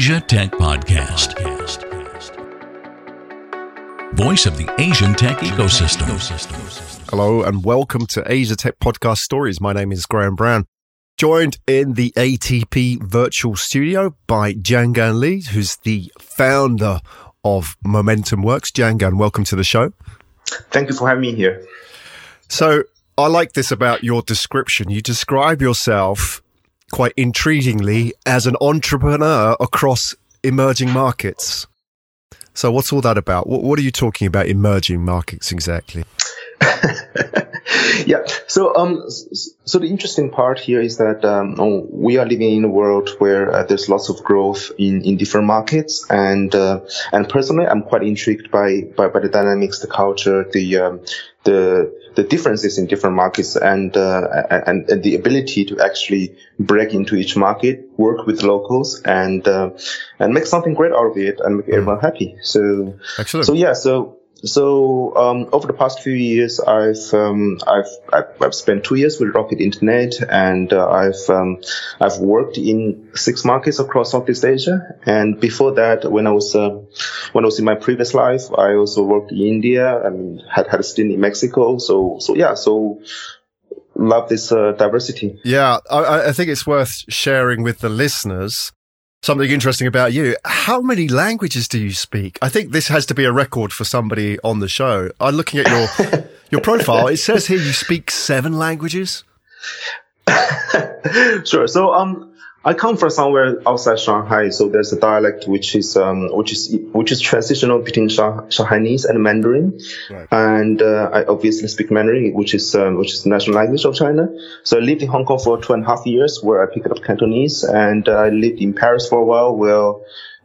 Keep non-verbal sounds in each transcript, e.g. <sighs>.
Asia Tech Podcast. Voice of the Asian tech ecosystem. Hello and welcome to Asia Tech Podcast Stories. My name is Graham Brown, joined in the ATP virtual studio by Jianggan Li, who's the founder of Momentum Works. Jianggan, welcome to the show. Thank you for having me here. So, I like this about your description. You describe yourself quite intriguingly as an entrepreneur across emerging markets. So, what's all that about? What, what are you talking about, emerging markets exactly? <laughs> yeah. So, um, so the interesting part here is that um, oh, we are living in a world where uh, there's lots of growth in, in different markets, and uh, and personally, I'm quite intrigued by by, by the dynamics, the culture, the um, the the differences in different markets and, uh, and, and the ability to actually break into each market, work with locals, and uh, and make something great out of it and make everyone happy. So, Excellent. so yeah, so so um, over the past few years, I've, um, I've, I've I've spent two years with Rocket Internet, and uh, I've um, I've worked in six markets across Southeast Asia. And before that, when I was uh, when I was in my previous life, I also worked in India and had had a stint in Mexico. So so yeah, so love this uh, diversity. Yeah, I, I think it's worth sharing with the listeners something interesting about you. How many languages do you speak? I think this has to be a record for somebody on the show. I'm looking at your <laughs> your profile. It says here you speak seven languages. <laughs> sure. So um I come from somewhere outside Shanghai, so there's a dialect which is um, which is which is transitional between Shanghainese and Mandarin, right. and uh, I obviously speak Mandarin, which is um, which is the national language of China. So I lived in Hong Kong for two and a half years, where I picked up Cantonese, and uh, I lived in Paris for a while, where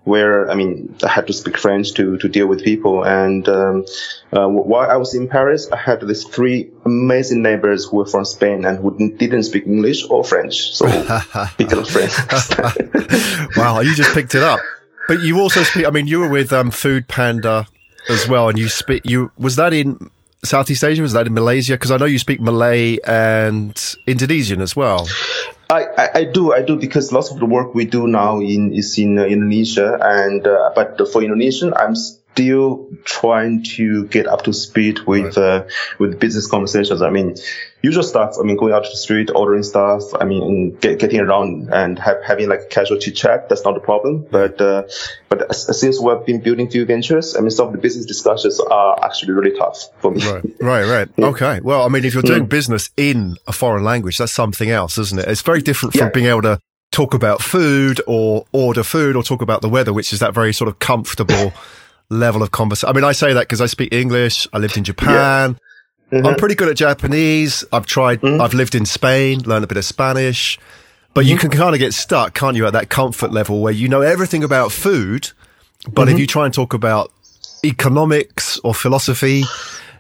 where I mean I had to speak French to to deal with people. And um, uh, while I was in Paris, I had these three amazing neighbors who were from Spain and who didn't speak English or French. So <laughs> up French. <laughs> wow, you just picked it up. But you also speak. I mean, you were with um, Food Panda as well, and you speak. You was that in Southeast Asia? Was that in Malaysia? Because I know you speak Malay and Indonesian as well. I, I, do I do because lots of the work we do now in is in uh, Indonesia and uh, but for Indonesian I'm still trying to get up to speed with right. uh, with business conversations. I mean, usual stuff. I mean, going out to the street, ordering stuff. I mean, get, getting around and have, having like a casual chit chat. That's not a problem. But uh, but since we've been building few ventures, I mean, some of the business discussions are actually really tough for me. Right, right, right. <laughs> yeah. Okay. Well, I mean, if you're doing mm. business in a foreign language, that's something else, isn't it? It's very different from yeah. being able to talk about food or order food or talk about the weather, which is that very sort of comfortable <laughs> level of conversation. I mean, I say that because I speak English. I lived in Japan. Yeah. Mm-hmm. I'm pretty good at Japanese. I've tried, mm-hmm. I've lived in Spain, learned a bit of Spanish, but mm-hmm. you can kind of get stuck, can't you, at that comfort level where you know everything about food. But if mm-hmm. you try and talk about economics or philosophy,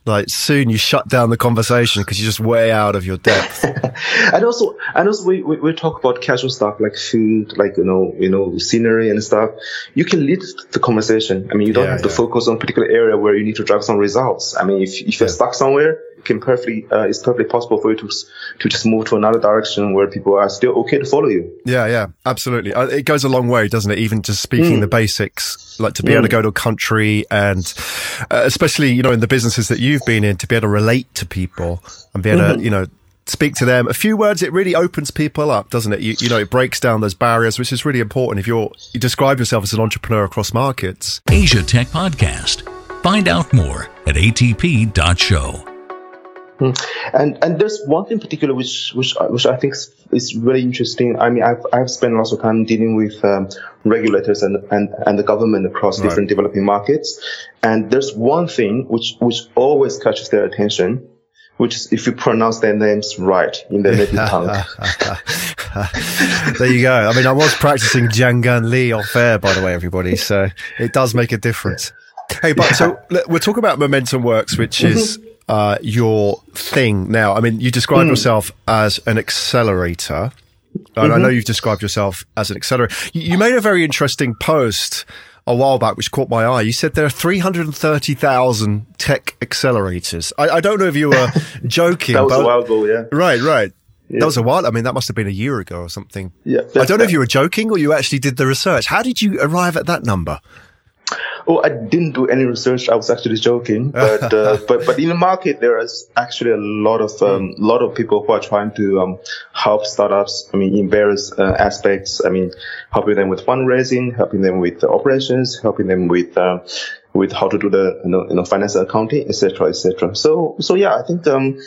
like soon you shut down the conversation because you're just way out of your depth. <laughs> and also, and also we, we, we, talk about casual stuff like food, like, you know, you know, scenery and stuff. You can lead the conversation. I mean, you don't yeah, have to focus on a particular area where you need to drive some results. I mean, if, if you're yeah. stuck somewhere, can perfectly uh, it's perfectly possible for you to to just move to another direction where people are still okay to follow you. Yeah, yeah, absolutely. Uh, it goes a long way, doesn't it? Even just speaking mm. the basics, like to be mm. able to mm. go to a country and uh, especially you know in the businesses that you've been in, to be able to relate to people and be able mm-hmm. to you know speak to them. A few words, it really opens people up, doesn't it? You, you know, it breaks down those barriers, which is really important if you're, you describe yourself as an entrepreneur across markets. Asia Tech Podcast. Find out more at atp.show. Hmm. And and there's one thing in particular which which which I think is really interesting. I mean, I've I've spent lots of time dealing with um, regulators and, and and the government across right. different developing markets, and there's one thing which which always catches their attention, which is if you pronounce their names right in their native <laughs> tongue. <laughs> there you go. I mean, I was practicing Jianggan Li off air, by the way, everybody. So it does make a difference. Hey, but so we'll talk about Momentum Works, which is uh, your thing now. I mean, you describe mm. yourself as an accelerator. And mm-hmm. I know you've described yourself as an accelerator. You made a very interesting post a while back, which caught my eye. You said there are 330,000 tech accelerators. I, I, don't know if you were <laughs> joking. that was but, a while ago, yeah. Right, right. Yeah. That was a while. I mean, that must have been a year ago or something. Yeah. I don't know if you were joking or you actually did the research. How did you arrive at that number? Oh, I didn't do any research. I was actually joking, <laughs> but uh, but but in the market there is actually a lot of um, lot of people who are trying to um, help startups. I mean, in various uh, aspects. I mean, helping them with fundraising, helping them with the operations, helping them with um, with how to do the you know, you know finance accounting, etc., etc. So so yeah, I think um,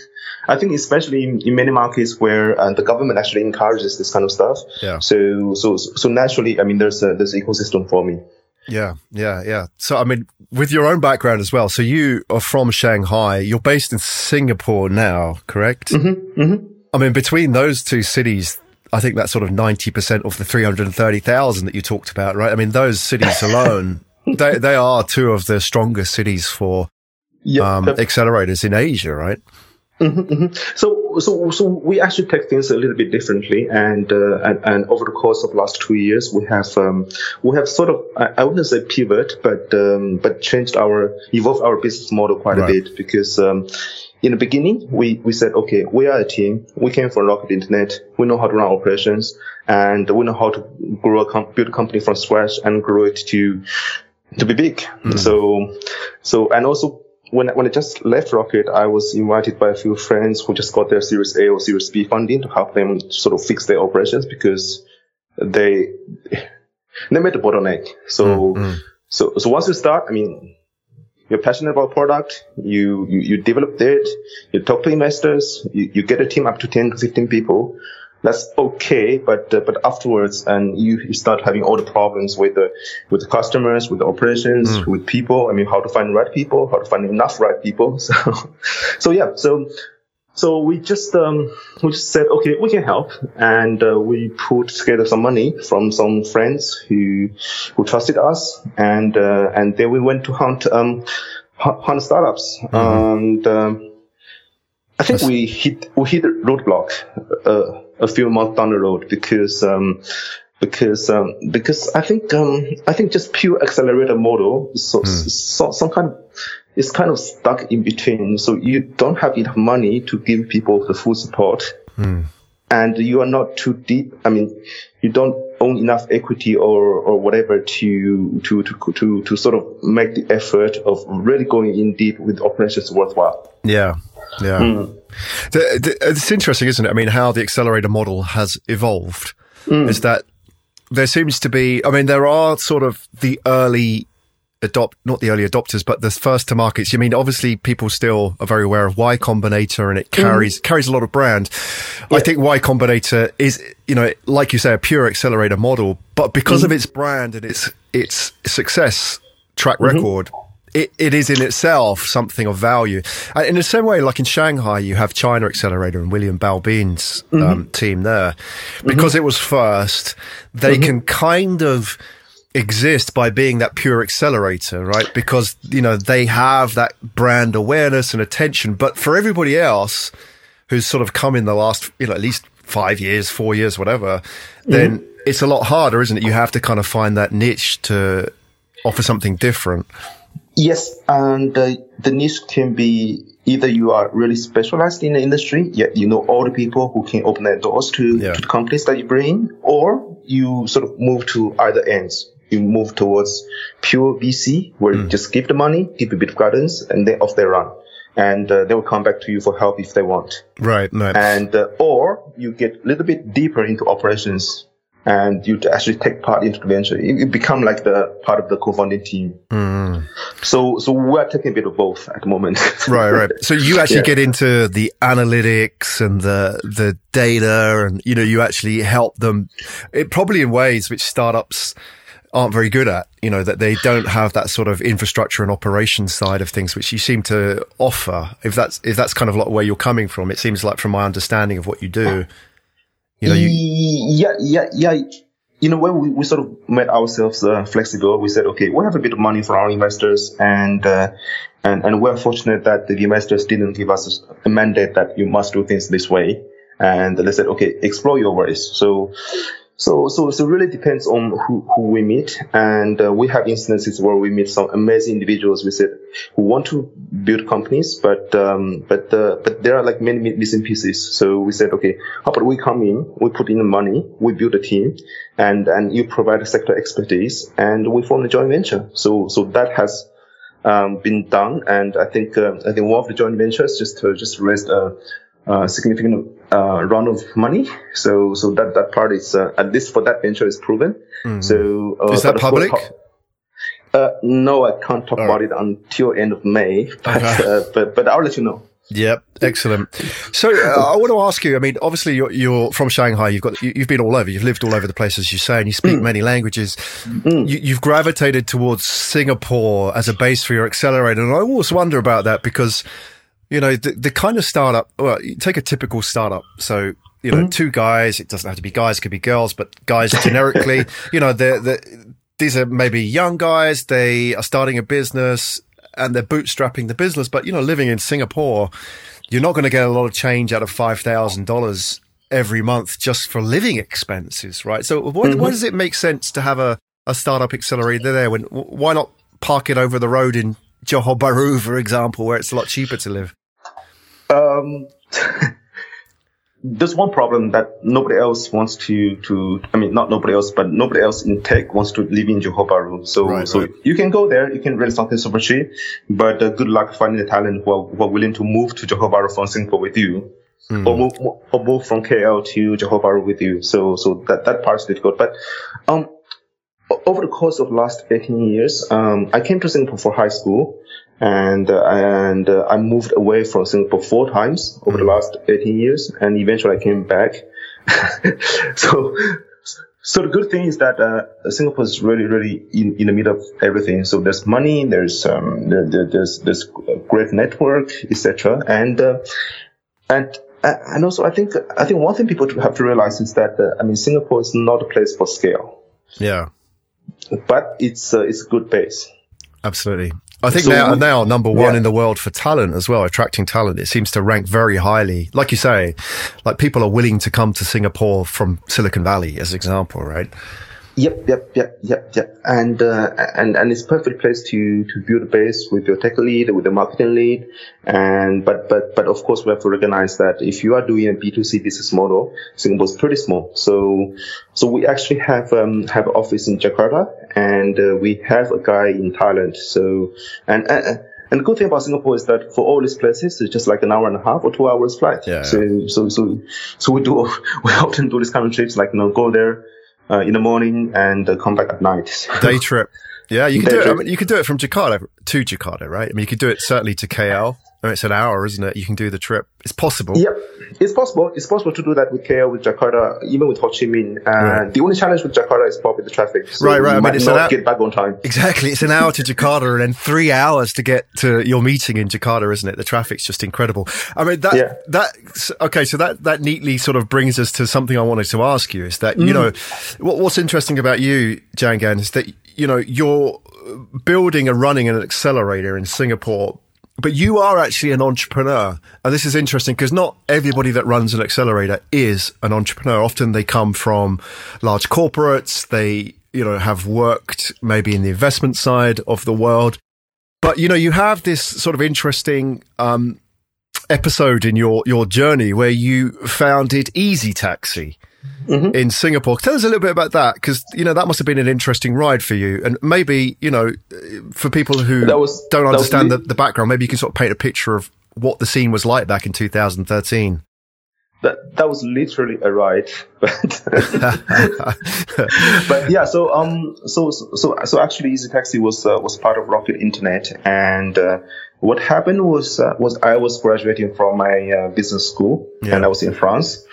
I think especially in, in many markets where uh, the government actually encourages this kind of stuff. Yeah. So so so naturally, I mean, there's a there's an ecosystem for me. Yeah, yeah, yeah. So, I mean, with your own background as well. So, you are from Shanghai. You're based in Singapore now, correct? Mm-hmm, mm-hmm. I mean, between those two cities, I think that's sort of 90% of the 330,000 that you talked about, right? I mean, those cities <laughs> alone, they, they are two of the strongest cities for um, accelerators in Asia, right? Mm-hmm, mm-hmm. So, so, so we actually take things a little bit differently, and uh, and, and over the course of the last two years, we have um, we have sort of I, I wouldn't say pivot, but um, but changed our evolved our business model quite right. a bit because. Um, in the beginning, we, we said, okay, we are a team. We came from Rocket Internet. We know how to run operations and we know how to grow a com- build a company from scratch and grow it to, to be big. Mm. So, so, and also when when I just left Rocket, I was invited by a few friends who just got their Series A or Series B funding to help them sort of fix their operations because they <laughs> they made a bottleneck. So mm-hmm. so so once you start, I mean, you're passionate about product, you you, you develop it, you talk to investors, you, you get a team up to 10 to 15 people that's okay, but uh, but afterwards, and you, you start having all the problems with the with the customers, with the operations, mm. with people. I mean, how to find the right people, how to find enough right people. <laughs> So, so yeah, so so we just um, we just said, okay, we can help, and uh, we put together some money from some friends who who trusted us, and uh, and then we went to hunt um, hunt startups, mm-hmm. and um, I think That's... we hit we hit a roadblock. Uh, a few months down the road because um, because um, because I think um, I think just pure accelerator model so, mm. so, some kind of it's kind of stuck in between. So you don't have enough money to give people the full support, mm. and you are not too deep. I mean, you don't own enough equity or or whatever to to to to to sort of make the effort of really going in deep with operations worthwhile. Yeah, yeah. Mm. It's interesting, isn't it? I mean, how the accelerator model has evolved mm. is that there seems to be, I mean, there are sort of the early adopt, not the early adopters, but the first to markets. You I mean, obviously people still are very aware of Y Combinator and it carries, mm. carries a lot of brand. Yeah. I think Y Combinator is, you know, like you say, a pure accelerator model, but because mm. of its brand and its, its success track mm-hmm. It, it is in itself something of value. And in the same way, like in Shanghai, you have China Accelerator and William Bao Bean's um, mm-hmm. team there. Because mm-hmm. it was first, they mm-hmm. can kind of exist by being that pure accelerator, right? Because, you know, they have that brand awareness and attention. But for everybody else who's sort of come in the last, you know, at least five years, four years, whatever, then mm-hmm. it's a lot harder, isn't it? You have to kind of find that niche to offer something different. Yes, and uh, the niche can be either you are really specialized in the industry, yet you know all the people who can open their doors to, yeah. to the companies that you bring, or you sort of move to either ends. You move towards pure VC, where mm. you just give the money, give a bit of guidance, and then off they run. And uh, they will come back to you for help if they want. Right, right. And uh, or you get a little bit deeper into operations and you actually take part into the venture. You, become like the part of the co-founding team. Mm. So, so we're taking a bit of both at the moment. <laughs> right, right. So you actually yeah. get into the analytics and the, the data and, you know, you actually help them it probably in ways which startups aren't very good at, you know, that they don't have that sort of infrastructure and operations side of things, which you seem to offer. If that's, if that's kind of like where you're coming from, it seems like from my understanding of what you do, you know, you, yeah, yeah, yeah. You know, when we, we sort of made ourselves uh, flexible, we said, okay, we have a bit of money for our investors, and uh, and and we're fortunate that the investors didn't give us a mandate that you must do things this way, and they said, okay, explore your ways. So. So, so, so really depends on who, who we meet. And uh, we have instances where we meet some amazing individuals. We said, who want to build companies, but um, but uh, but there are like many missing pieces. So we said, okay, how about we come in, we put in the money, we build a team, and and you provide a sector expertise, and we form a joint venture. So so that has um, been done, and I think uh, I think one of the joint ventures just uh, just raised a, a significant uh, round of money. So so that that part is uh, at least for that venture is proven. Mhm. So uh, Is that course, public? how- uh, no, I can't talk All about it until end of May, <laughs> but, Okay. uh, but but I'll let you know. Yep, excellent. So uh, I want to ask you. I mean, obviously you're, you're from Shanghai. You've got you, you've been all over. You've lived all over the place, as you say, and you speak many languages. You, you've gravitated towards Singapore as a base for your accelerator, and I always wonder about that because you know the, the kind of startup. Well, you take a typical startup. So you know, two guys. It doesn't have to be guys; it could be girls, but guys generically. <laughs> you know, they're, they these are maybe young guys. They are starting a business and they're bootstrapping the business. But you know, living in Singapore, you're not going to get a lot of change out of five thousand dollars every month just for living expenses, right? So why, why does it make sense to have a, a startup accelerator there? When why not park it over the road in Johor Bahru, for example, where it's a lot cheaper to live? Um, <laughs> there's one problem that nobody else wants to, to, I mean, not nobody else, but nobody else in tech wants to live in Johor Bahru. So, Right, so right. you can go there, you can rent something super cheap, but uh, good luck finding the talent who are, who are willing to move to Johor Bahru from Singapore with you. Or move, or move from KL to Johor Bahru with you. So, so that, that part's difficult. But, um, over the course of last 18 years, um, I came to Singapore for high school and, uh, and, uh, I moved away from Singapore four times over the last 18 years and eventually I came back. <laughs> so, so the good thing is that, uh, Singapore is really, really in, in the middle of everything. So there's money, there's, um, there, there- there's, there's a great network, etc. And, uh, and, uh, and also I think, I think one thing people have to realize is that, uh, I mean, Singapore is not a place for scale Yeah, but it's uh, it's a good base. absolutely. I think now, we- now number one Yeah. in the world for talent as well, attracting talent. It seems to rank very highly. Like you say, like people are willing to come to Singapore from Silicon Valley as example, right? Yep, yep, yep, yep, yep. And uh, and and it's perfect place to to build a base with your tech lead, with the marketing lead, and but but but of course we have to recognize that if you are doing a B two C business model, Singapore is pretty small. So so we actually have um have an office in Jakarta, and uh, we have a guy in Thailand. So and. Uh, and the good thing about Singapore is that for all these places, it's just like an hour and a half or two hours flight. Yeah. So, so, so, so we do, <laughs> we often do this kind of trips, like, you know, go there, uh, in the morning and uh, come back at night. <laughs> Day trip. Yeah, you could Day do it. I mean, you could do it from Jakarta to Jakarta, right? I mean, you could do it certainly to KL. I mean, it's an hour, isn't it? You can do the trip. It's possible. Yep, it's possible. It's possible to do that with KL, with Jakarta, even with Ho Chi Minh. Uh, Right. The only challenge with Jakarta is probably the traffic. So Right, right. I mean, it's not an hour- get back on time. Exactly. It's an hour to Jakarta and then three hours to get to your meeting in Jakarta, isn't it? The traffic's just incredible. I mean, that, Yeah. that, okay. So that, that neatly sort of brings us to something I wanted to ask you is that, you know, what, what's interesting about you, Jianggan, is that, you know, you're building and running an accelerator in Singapore, but you are actually an entrepreneur. And this is interesting because not everybody that runs an accelerator is an entrepreneur. Often they come from large corporates. They, you know, have worked maybe in the investment side of the world. But, you know, you have this sort of interesting, um, episode in your, your journey where you founded Easy Taxi in Singapore. Tell us a little bit about that because, you know, that must have been an interesting ride for you. And maybe, you know, for people who was- don't understand the, the background, maybe you can sort of paint a picture of what the scene was like back in 2013. That that was literally a ride, <laughs> but <laughs> but yeah. So um, so so so actually, Easy Taxi was uh, was part of Rocket Internet, and uh, what happened was uh, was I was graduating from my uh, business school, Yeah. and I was in France.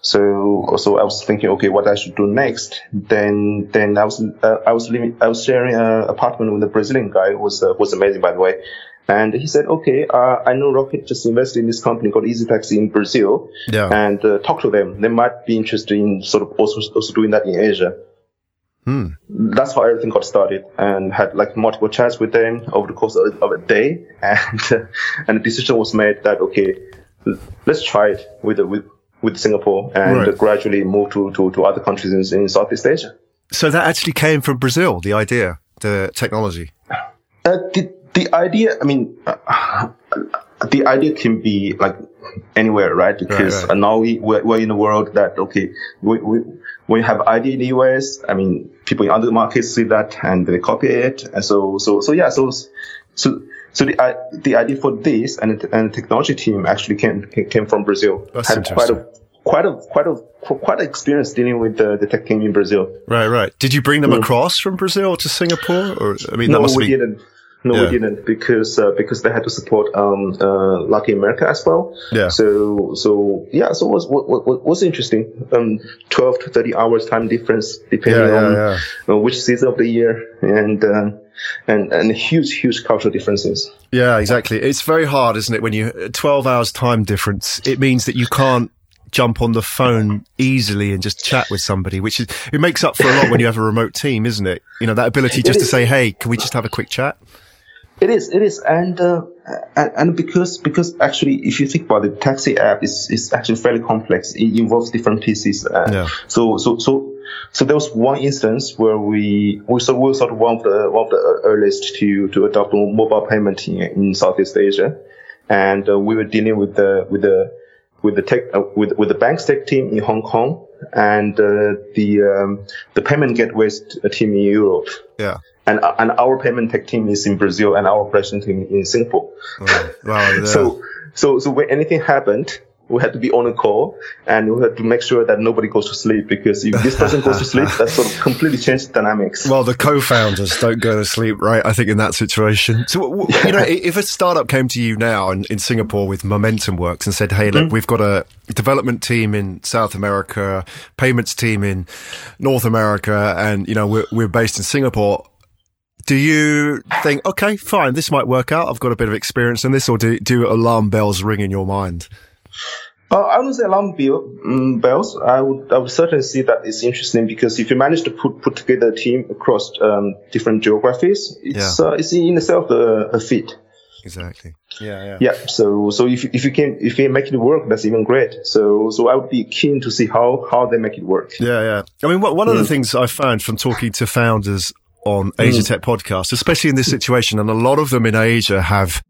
So so I was thinking, okay, what I should do next. Then then I was uh, I was living I was sharing an apartment with a Brazilian guy who was uh, was amazing by the way. And he said, okay, uh, I know Rocket just invested in this company called Easy Taxi in Brazil Yeah. and uh, talk to them. They might be interested in sort of also also doing that in Asia. Hmm. That's how everything got started, and had like multiple chats with them over the course of, of a day, <laughs> and uh, and the decision was made that okay, let's try it with with with Singapore and Right. uh, gradually move to, to, to other countries in, in Southeast Asia. So that actually came from Brazil, the idea, the technology. Uh, the, the idea, I mean, uh, the idea can be like anywhere, right? Because right, right. now we, we're, we're, in a world that, okay, we, we, you have idea in the US, I mean, people in other markets see that and they copy it. And so, so, so yeah, so, so, so the, the idea for this and, and the technology team actually came, came from Brazil. That's Had quite a, quite a, quite a, quite an experience dealing with the, the tech team in Brazil. Right, right. Did you bring them mm. across from Brazil to Singapore? Or, I mean, no, that must we be... didn't. No, yeah. we didn't because uh, because they had to support um, uh, Latin America as well. Yeah. So so yeah, so it was what, what was interesting. Um, twelve to thirty hours time difference depending yeah, yeah, on uh, which season of the year and. Uh, and and huge huge cultural differences. Yeah, exactly. It's very hard, isn't it? When you twelve hours time difference, it means that you can't jump on the phone easily and just chat with somebody, which is it makes up for a lot when you have a remote team, isn't it? You know that ability <laughs> just to say, "Hey, can we just have a quick chat?" It is, it is, and uh, and, because because actually, if you think about it, the taxi app is is actually fairly complex. It involves different pieces. Uh, yeah. So so so so there was one instance where we we so we were sort of one of the one of the earliest to to adopt mobile payment in, in Southeast Asia, and uh, we were dealing with the with the with the tech uh, with with the banks tech team in Hong Kong and uh, the um, the payment gateways team in Europe. Yeah and and our payment tech team is in Brazil and our operation team in Singapore. Oh, wow, <laughs> yeah. so so so when anything happened, we had to be on a call and we had to make sure that nobody goes to sleep because if this person goes to sleep, <laughs> that sort of completely changes dynamics. Well, the co-founders don't go to sleep, right? I think in that situation. So, you know, <laughs> if a startup came to you now in, in Singapore with Momentum Works and said, Hey, look, mm-hmm. we've got a development team in South America, payments team in North America, and, you know, we're, we're based in Singapore do you think, okay, fine, this might work out. I've got a bit of experience in this, or do, do alarm bells ring in your mind? Uh, I wouldn't say alarm um, bells. I would, I would certainly see that it's interesting because if you manage to put, put together a team across um, different geographies, it's, yeah. uh, it's in itself a, a fit. Exactly. Yeah, yeah. Yeah. So, so if if you can if you can make it work, that's even great. So, so I would be keen to see how how they make it work. Yeah, yeah. I mean, one of the mm. things I found from talking to founders on Asia mm. Tech podcast, especially in this situation. And a lot of them in Asia have,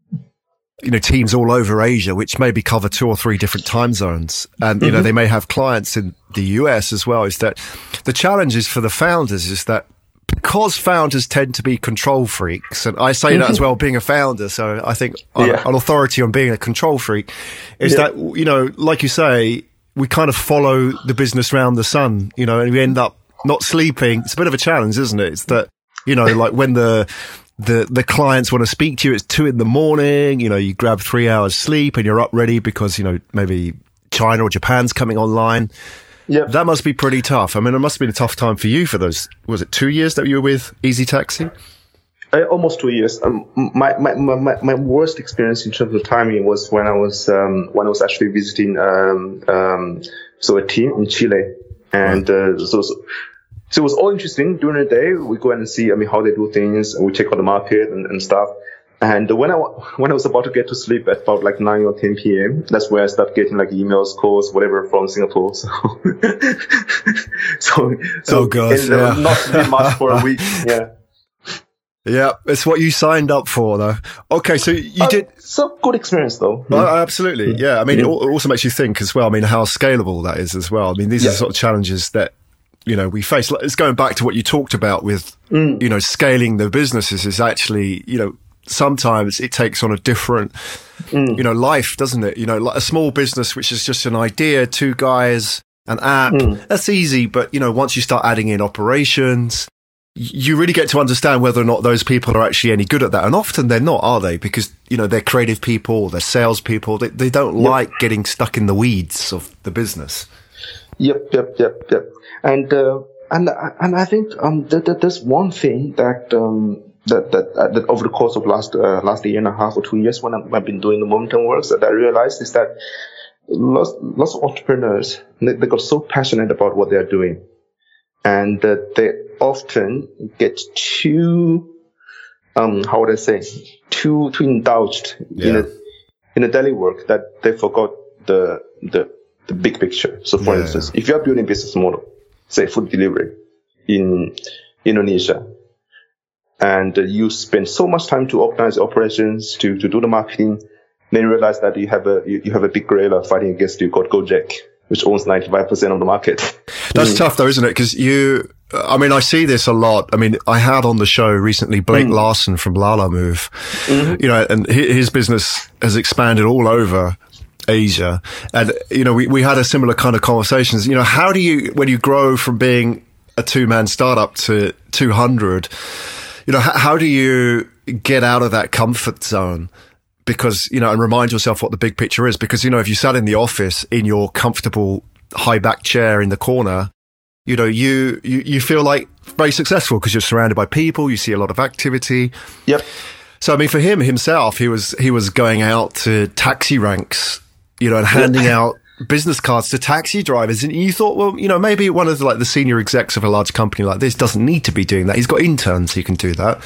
you know, teams all over Asia, which maybe cover two or three different time zones. And, you mm-hmm. know, they may have clients in the US as well. Is that the challenge is for the founders is that because founders tend to be control freaks, and I say that as well, being a founder. So I think yeah. an authority on being a control freak is yeah. that, you know, like you say, we kind of follow the business around the sun, you know, and we end up not sleeping. It's a bit of a challenge, isn't it? It's that you know, like when the the the clients want to speak to you, it's two in the morning. You know, you grab three hours sleep and you're up ready because you know maybe China or Japan's coming online. Yeah, that must be pretty tough. I mean, it must have been a tough time for you for those. Was it two years that you were with Easy Taxi? Uh, almost two years. Um, my, my, my, my worst experience in terms of timing was when I was um, when I was actually visiting um, um, so a team in Chile, and uh, so, so it was all interesting during the day. We go and see, I mean, how they do things and we check out the market and, and stuff. And when I, when I was about to get to sleep at about like 9 or 10 p.m., that's where I start getting like emails, calls, whatever from Singapore. <laughs> So, so, so oh gosh, yeah. not much for a week. <laughs> Yeah. Yeah, it's what you signed up for, though. Okay, so you uh, did some good experience, though. Well, absolutely, yeah. I mean, it also makes you think as well. I mean, how scalable that is as well. I mean, these yeah. are the sort of challenges that you know, we face. It's going back to what you talked about with, mm. you know, scaling the businesses is actually, you know, sometimes it takes on a different, mm. you know, life, doesn't it? You know, like a small business, which is just an idea, two guys, an app, mm. that's easy. But, you know, once you start adding in operations, you really get to understand whether or not those people are actually any good at that. And often they're not, are they? Because, you know, they're creative people, they're salespeople. They, they don't yep. like getting stuck in the weeds of the business. Yep, yep, yep, yep. And uh, and and I think um, that, that there's one thing that um, that that, uh, that over the course of last uh, last year and a half or two years when i have been doing the momentum works that I realized is that lots lots of entrepreneurs they, they got so passionate about what they're doing, and uh, they often get too um how would I say too too indulged yeah. in a in a daily work that they forgot the the the big picture. So for yeah. instance, if you are building a business model, say food delivery in Indonesia, and uh, you spend so much time to organize operations, to, to do the marketing, then you realize that you have a you, you have a big gorilla fighting against you called Gojek, which owns 95% of the market. That's mm. tough though, isn't it? Because you, I mean, I see this a lot. I mean, I had on the show recently Blake mm. Larson from Lalamove, mm-hmm. you know, and his business has expanded all over Asia. And, you know, we, we had a similar kind of conversations. You know, how do you, when you grow from being a two man startup to 200, you know, how, how do you get out of that comfort zone? Because, you know, and remind yourself what the big picture is. Because, you know, if you sat in the office in your comfortable high back chair in the corner, you know, you, you, you feel like very successful because you're surrounded by people. You see a lot of activity. Yep. So, I mean, for him himself, he was, he was going out to taxi ranks, you know, and handing out business cards to taxi drivers. And you thought, well, you know, maybe one of the, like the senior execs of a large company like this doesn't need to be doing that. He's got interns who can do that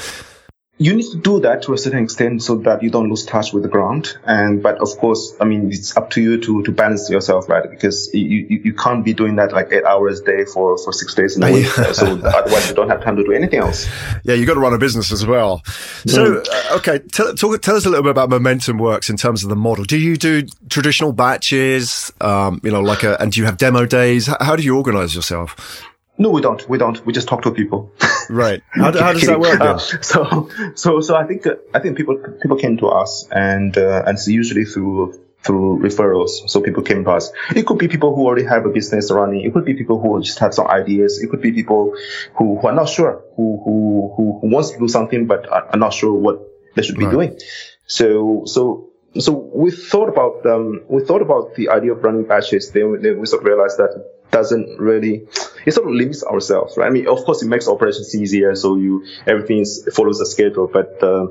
you need to do that to a certain extent so that you don't lose touch with the ground. And but of course, I mean, it's up to you to to balance yourself, right? Because you you, you can't be doing that like eight hours a day for for six days in a <laughs> week. so otherwise, you don't have time to do anything else. Yeah, you got to run a business as well. So mm. uh, okay, tell, talk, tell us a little bit about Momentum Works in terms of the model. Do you do traditional batches? Um, you know, like a, and do you have demo days? How, how do you organize yourself? No, we don't. We don't. We just talk to people. <laughs> Right. How, how does that work? Uh, <laughs> so, so, so I think uh, I think people people came to us, and uh, and it's usually through through referrals. So people came to us. It could be people who already have a business running. It could be people who just have some ideas. It could be people who, who are not sure, who, who, who wants to do something, but are, not sure what they should be right. doing. So, so, so we thought about, um, we thought about the idea of running batches. Then, then we sort of realized that doesn't really it sort of limits ourselves right i mean of course it makes operations easier so you everything follows a schedule but uh,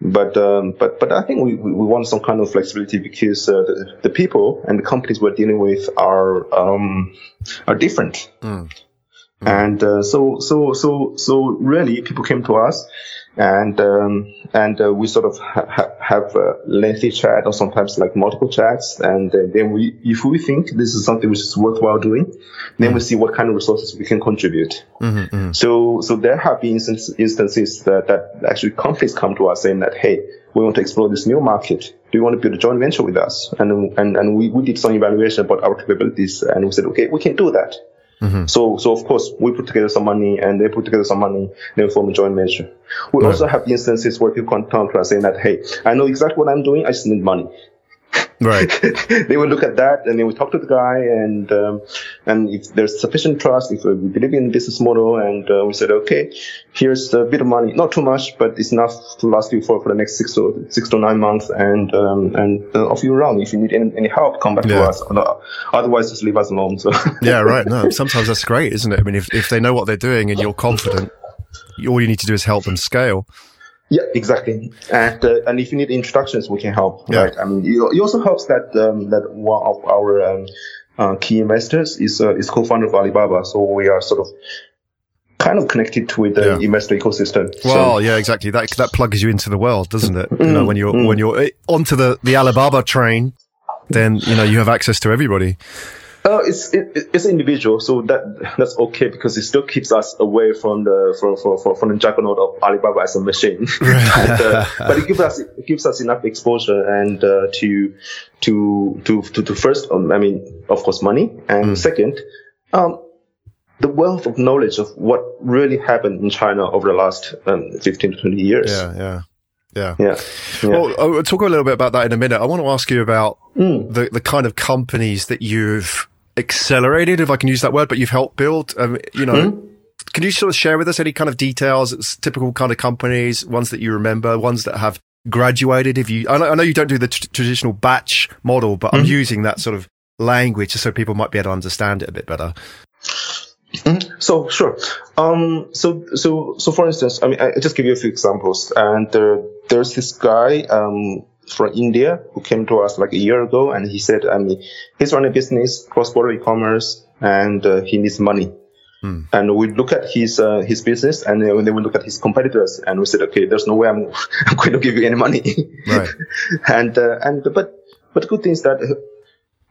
but um, but but I think we, we want some kind of flexibility because uh, the, the, people and the companies we're dealing with are um, are different, mm. Mm. and uh, so so so so really people came to us and um, and uh, we sort of ha- have a lengthy chat or sometimes like multiple chats. And uh, then we if we think this is something which is worthwhile doing then we see what kind of resources we can contribute. Mm-hmm, mm-hmm. so so there have been instances that, that actually companies come to us saying that hey we want to explore this new market. Do you want to build a joint venture with us? And and, and we, we did some evaluation about our capabilities and we said okay we can do that Mm-hmm. So, so of course, we put together some money and they put together some money, then form a joint venture. We right. also have instances where people come to us saying that, hey, I know exactly what I'm doing, I just need money. Right. <laughs> they will look at that and they we talk to the guy and, um, and if there's sufficient trust, if we believe in the business model and uh, we said, okay, here's a bit of money, not too much, but it's enough to last you for, for the next six to six to nine months and, um, and uh, off you run. If you need any, any help, come back yeah. to us. Otherwise, just leave us alone. So. <laughs> yeah, right. No, <laughs> sometimes that's great, isn't it? I mean, if, if they know what they're doing and you're confident, all you need to do is help them scale. Yeah, exactly. And uh, and if you need introductions, we can help. Yeah. Right. I mean, it, it also helps that um, that one of our um, uh, key investors is uh, is co-founder of Alibaba, so we are sort of kind of connected with the yeah. investor ecosystem. Well, so. yeah, exactly. That that plugs you into the world, doesn't it? Mm, you know, when you're mm. when you're eh, onto the the Alibaba train, then you know you have access to everybody. Uh, it's it, it's individual, so that that's okay because it still keeps us away from the from from, from the juggernaut of Alibaba as a machine. <laughs> <laughs> and, uh, but it gives us it gives us enough exposure and uh, to, to to to to first, um, I mean, of course, money, and mm. second, um, the wealth of knowledge of what really happened in China over the last um, 15 to 20 years. Yeah, yeah. Yeah. yeah. yeah. Well, I'll talk a little bit about that in a minute. I want to ask you about mm. the, the kind of companies that you've accelerated, if I can use that word, but you've helped build, um, you know, mm-hmm. can you sort of share with us any kind of details? It's typical kind of companies, ones that you remember, ones that have graduated. If you, I know, I know you don't do the t- traditional batch model, but mm-hmm. I'm using that sort of language so people might be able to understand it a bit better. Mm-hmm. So sure. Um, so so so for instance, I mean, I, just give you a few examples. And there, there's this guy. Um, from India who came to us like a year ago, and he said, I mean, he's running a business, cross-border e-commerce, and uh, he needs money. Hmm. And we look at his uh, his business, and then we look at his competitors, and we said, okay, there's no way I'm, <laughs> I'm going to give you any money. Right. <laughs> and uh, and but but the good thing is that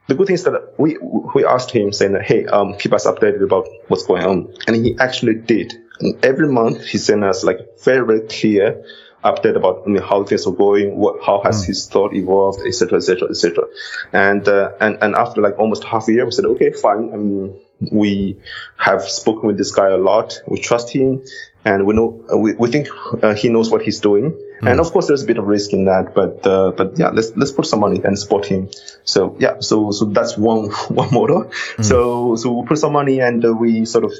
the good thing is that we we asked him saying that hey um keep us updated about what's going on, and he actually did. And every month he sent us like very, very clear update about I mean, how things are going, what, how has mm. his thought evolved, etc., etc., etc. And uh, and and after like almost half a year, we said, okay, fine. I mean, we have spoken with this guy a lot. We trust him, and we know we, we think uh, he knows what he's doing. Mm. And of course, there's a bit of risk in that, but uh, but yeah, let's let's put some money and support him. So yeah, so so that's one <laughs> one model. Mm. So so we put some money and uh, we sort of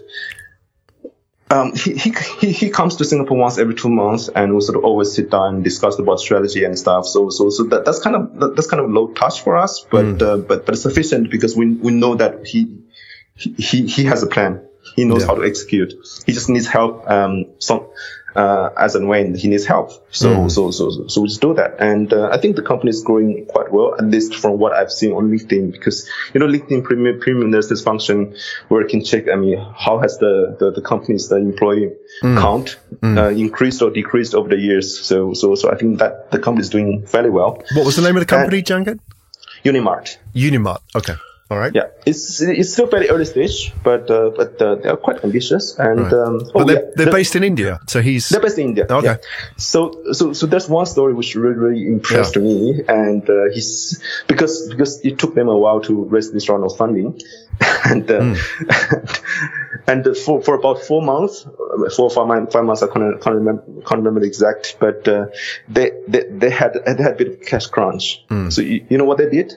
um, he, he, he comes to Singapore once every two months and we sort of always sit down and discuss about strategy and stuff. So, so, so that, that's kind of, that's kind of low touch for us, but, mm. uh, but, but it's sufficient because we, we know that he, he, he has a plan. He knows yeah. how to execute. He just needs help. Um, some, uh, as and when he needs help. So, mm. so, so, so we just do that. And, uh, I think the company is growing quite well, at least from what I've seen on LinkedIn, because, you know, LinkedIn premium, premium, there's this function where you can check, I mean, how has the, the, the company's the employee mm. count, mm. Uh, increased or decreased over the years. So, so, so I think that the company is doing fairly well. What was the name of the company, Jianggan? Unimart. Unimart. Okay. All right. Yeah, it's it's still very early stage, but uh, but uh, they are quite ambitious, and right. um, oh, but they're, yeah, they're based in India, so he's they're based in India. Okay. Yeah. So so so there's one story which really really impressed yeah. me, and uh, he's because because it took them a while to raise this round of funding, <laughs> and uh, mm. <laughs> and for for about four months, uh, four five months, five months I can't can't remember can't remember the exact, but uh, they, they they had they had a bit of cash crunch. Mm. So you, you know what they did?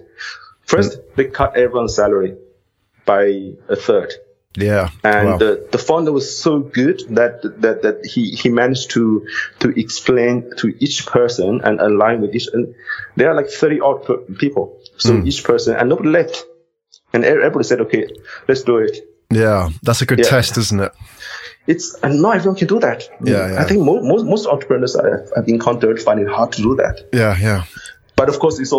First, they cut everyone's salary by a third. Yeah. And wow. the, the founder was so good that, that, that he, he managed to, to explain to each person and align with each, and there are like 30 odd people. So mm. each person, and nobody left. And everybody said, okay, let's do it. Yeah. That's a good yeah. test, isn't it? It's, and not everyone can do that. Yeah. yeah. I think most, most, most entrepreneurs I've, I've encountered find it hard to do that. Yeah. Yeah. But of course, it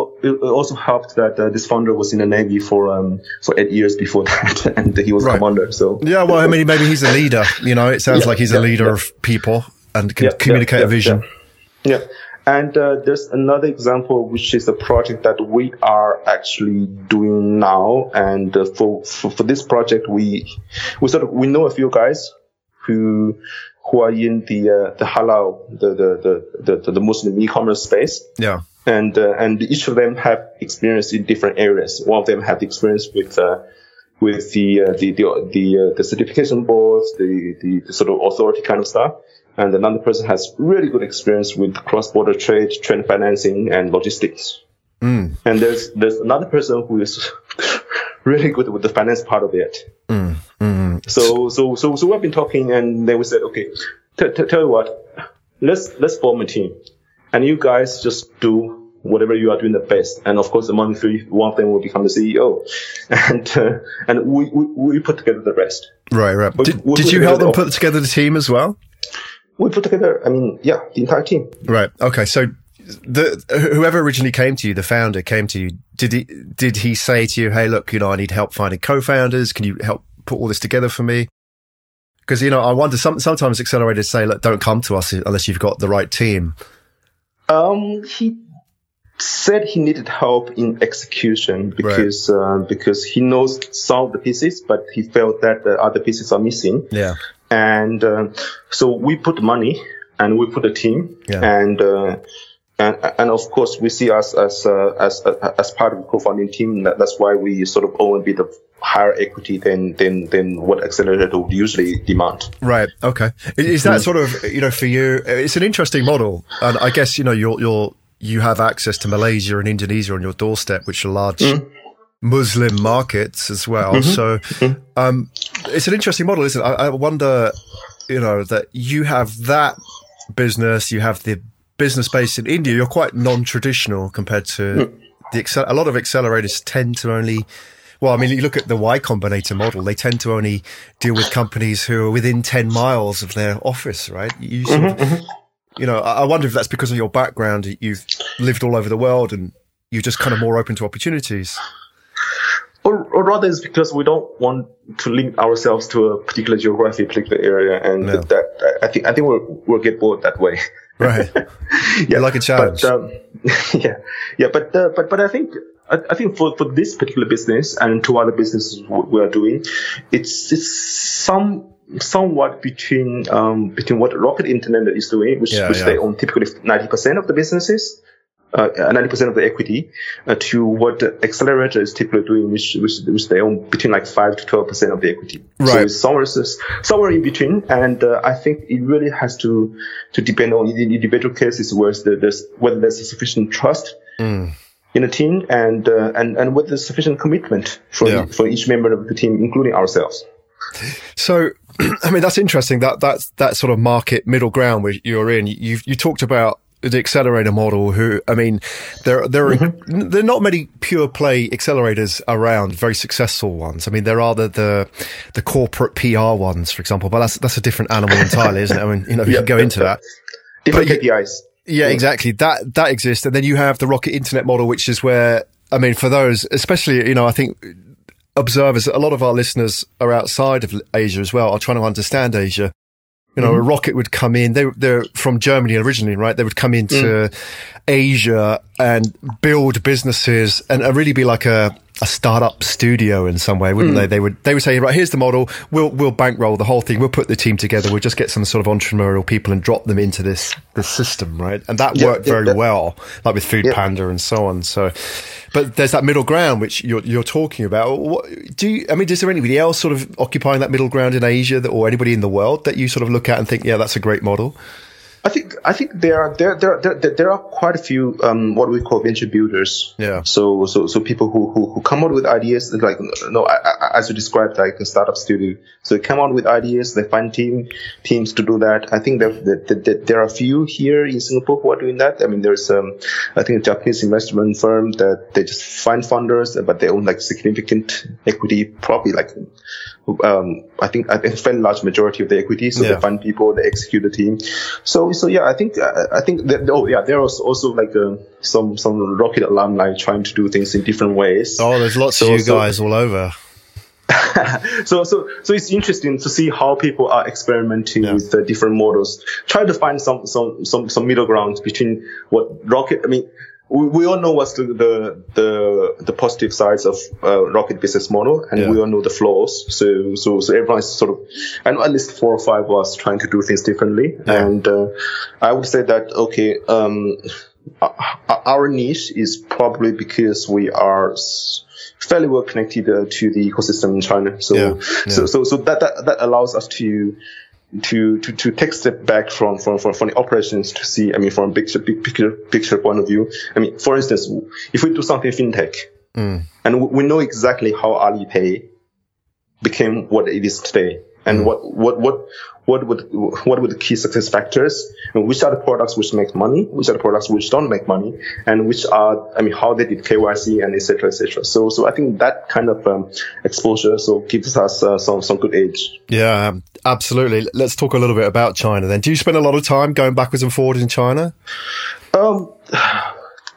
also helped that uh, this founder was in the Navy for um, for eight years before <laughs> that, and he was right. commander. So yeah, well, I mean, maybe he's a leader. You know, it sounds yeah, like he's yeah, a leader yeah. of people and can communicate a vision. Yeah. And uh, there's another example, which is a project that we are actually doing now. And uh, for, for, for this project, we we sort of we know a few guys who who are in the uh, the halal the the the the, the Muslim e-commerce space. Yeah and uh, and each of them have experience in different areas. One of them have experience with uh, with the uh, the the the, uh, the, certification boards, the, the, the sort of authority kind of stuff, and another person has really good experience with cross border trade, trade financing, and logistics. Mm. And there's there's another person who is <laughs> really good with the finance part of it. Mm. Mm. So so so so we've been talking, and then we said, okay, t- t- tell you what, let's let's form a team and you guys just do whatever you are doing the best. And of course, among the three, one of them will become the CEO, <laughs> and uh, and we, we, we put together the rest. Right, right. We, did, we did you help them put together the team as well? We put together. I mean, yeah, the entire team. Right. Okay. So. The whoever originally came to you, the founder came to you. Did he did he say to you, "Hey, look, you know, I need help finding co-founders. Can you help put all this together for me?" Because you know, I wonder. Some, sometimes accelerators say, "Look, don't come to us unless you've got the right team." Um, he said he needed help in execution because right. uh, because he knows some of the pieces, but he felt that the other pieces are missing. Yeah, and uh, so we put money and we put a team yeah. and. Uh, and, and of course, we see us as uh, as uh, as part of the co-founding team. That's why we sort of own a bit of higher equity than than than what accelerator would usually demand. Right. Okay. Is that sort of you know for you? It's an interesting model, and I guess you know you're you're you have access to Malaysia and Indonesia on your doorstep, which are large. Mm. Muslim markets as well. Mm-hmm. So, mm-hmm. um, it's an interesting model, isn't it? I, I wonder, you know, that you have that business, you have the business based in India, you're quite non-traditional compared to mm. the a lot of accelerators tend to only well, I mean, you look at the Y Combinator model, they tend to only deal with companies who are within 10 miles of their office, right? You, mm-hmm, of, mm-hmm. you know, I wonder if that's because of your background. You've lived all over the world and you're just kind of more open to opportunities. Or, or rather, it's because we don't want to link ourselves to a particular geography, particular area, and no. that I think I think we'll we'll get bored that way. Right. <laughs> yeah, You're like a challenge. But, um, <laughs> yeah, yeah, but uh, but but I think I, think for, for this particular business and two other businesses we are doing, it's it's some somewhat between um, between what Rocket Internet is doing, which, yeah, which yeah. they own typically 90% of the businesses, uh, 90% of the equity, uh, to what accelerator is typically doing, which, which, which they own between like 5 to 12% of the equity. Right. So it's somewhere, somewhere in between. And uh, I think it really has to, to depend on the individual cases where there's, whether there's sufficient trust. Mm in a team and uh, and and with the sufficient commitment for yeah. for each member of the team, including ourselves. So, <clears throat> I mean, that's interesting. That that's that sort of market middle ground where you're in. You you talked about the accelerator model who i mean there there are mm-hmm. there are not many pure play accelerators around very successful ones i mean there are the the, the corporate pr ones for example but that's that's a different animal entirely isn't it i mean you know we can go into that different but kpis yeah, yeah exactly that that exists and then you have the rocket internet model which is where i mean for those especially you know i think observers, a lot of our listeners are outside of Asia as well, are trying to understand Asia. You know, mm-hmm. a rocket would come in. They, they're from Germany originally, right? They would come into mm. Asia and build businesses and really be like a, a startup studio in some way, wouldn't mm. they? They would they would say, right, here's the model. We'll we'll bankroll the whole thing. We'll put the team together. We'll just get some sort of entrepreneurial people and drop them into this this system, right? And that worked very yeah. well, like with Food Panda and so on. So, but there's that middle ground which you're you're talking about. What, do you, I mean? Is there anybody else sort of occupying that middle ground in Asia, that, or anybody in the world that you sort of look at and think, yeah, that's a great model? I think I think there are there there there, there are quite a few um, what we call venture builders. Yeah. So so so people who who, who come out with ideas like no as you described like a startup studio. So they come out with ideas. They find team teams to do that. I think that, that, that there are a few here in Singapore who are doing that. I mean, there's um I think a Japanese investment firm that they just find funders, but they own like significant equity, probably like um, I think I fairly large majority of the equity. So yeah. they fund people, they execute the team. So so yeah, I think uh, I think that, oh yeah, there was also like uh, some some rocket alumni trying to do things in different ways. Oh, there's lots so, of you so, guys all over. <laughs> so so so it's interesting to see how people are experimenting yeah. with the different models, trying to find some some some some middle ground between what rocket. I mean we, we all know what's the, the, the, the positive sides of uh, Rocket business model, and yeah. we all know the flaws. So, so, so everyone is sort of, and at least four or five of us trying to do things differently. Yeah. And uh, I would say that, okay, um, our niche is probably because we are fairly well connected uh, to the ecosystem in China. So, yeah. so, so, so that, that, that allows us to, to, to, to take step back from, from, from, from the operations to see, I mean, from a big, big picture, picture point of view. I mean, for instance, if we do something fintech mm. and we know exactly how Alipay became what it is today and mm. what, what, what, what would what would the key success factors and which are the products which make money which are the products which don't make money and which are i mean how they did kyc and etc etc so so i think that kind of um, exposure so gives us uh, some some good edge. Yeah absolutely. Let's talk a little bit about china then. Do you spend a lot of time going backwards and forwards in china? Um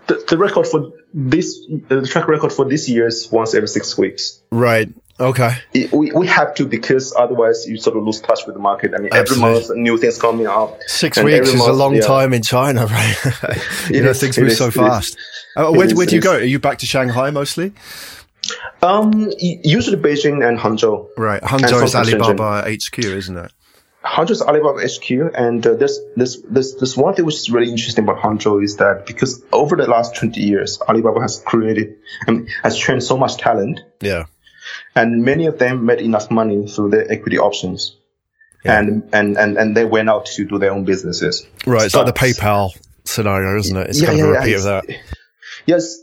the, the record for this uh, the track record for this year is once every six weeks right Okay. we, we have to because otherwise you sort of lose touch with the market. I mean, Absolutely. every month new things coming up. Six weeks is month, a long yeah. time in China, <laughs> right? you know, is, things move is, so fast. Uh, where, is, where do you go? Are you back to Shanghai mostly? Um, usually Beijing and Hangzhou. Right, Hangzhou is Alibaba Shenzhen. HQ, isn't it? Hangzhou is Alibaba HQ, and uh, there's this this this one thing which is really interesting about Hangzhou is that because over the last twenty years, Alibaba has created and has trained so much talent. Yeah and many of them made enough money through their equity options. Yeah. And, and, and, and they went out to do their own businesses. Right. It's like the PayPal scenario, isn't it? It's yeah, kind of yeah, a repeat of that. Yes.